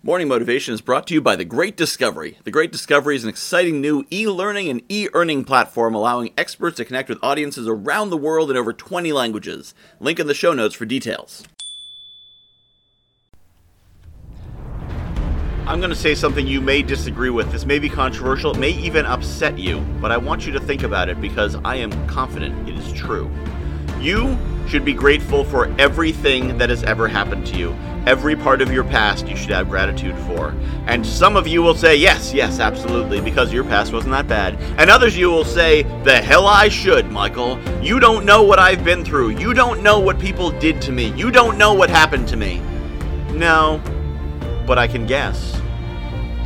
Morning Motivation is brought to you by The Great Discovery. The Great Discovery is an exciting new e learning and e earning platform allowing experts to connect with audiences around the world in over 20 languages. Link in the show notes for details. I'm going to say something you may disagree with. This may be controversial, it may even upset you, but I want you to think about it because I am confident it is true. You should be grateful for everything that has ever happened to you. Every part of your past you should have gratitude for. And some of you will say, yes, yes, absolutely, because your past wasn't that bad. And others you will say, the hell I should, Michael. You don't know what I've been through. You don't know what people did to me. You don't know what happened to me. No, but I can guess.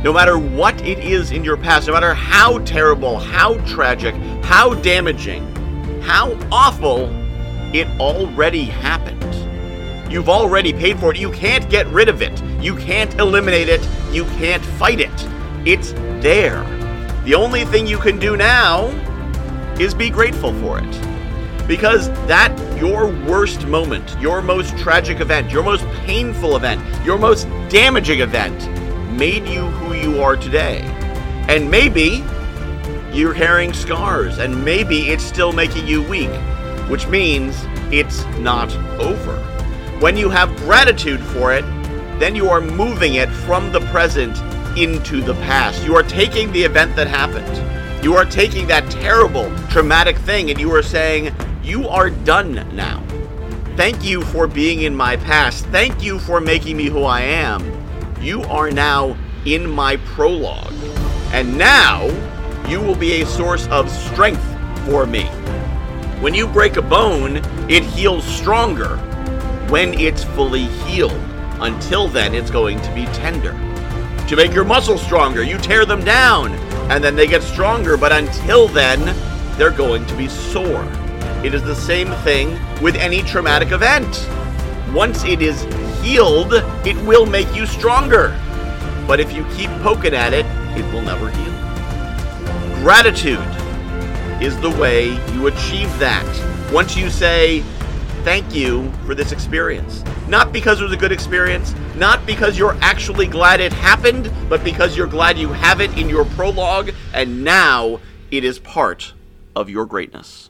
No matter what it is in your past, no matter how terrible, how tragic, how damaging, how awful it already happened. You've already paid for it. You can't get rid of it. You can't eliminate it. You can't fight it. It's there. The only thing you can do now is be grateful for it. Because that, your worst moment, your most tragic event, your most painful event, your most damaging event, made you who you are today. And maybe you're carrying scars, and maybe it's still making you weak which means it's not over. When you have gratitude for it, then you are moving it from the present into the past. You are taking the event that happened. You are taking that terrible, traumatic thing and you are saying, You are done now. Thank you for being in my past. Thank you for making me who I am. You are now in my prologue. And now you will be a source of strength for me. When you break a bone, it heals stronger when it's fully healed. Until then, it's going to be tender. To make your muscles stronger, you tear them down, and then they get stronger, but until then, they're going to be sore. It is the same thing with any traumatic event. Once it is healed, it will make you stronger. But if you keep poking at it, it will never heal. Gratitude is the way you achieve that. Once you say, thank you for this experience. Not because it was a good experience, not because you're actually glad it happened, but because you're glad you have it in your prologue and now it is part of your greatness.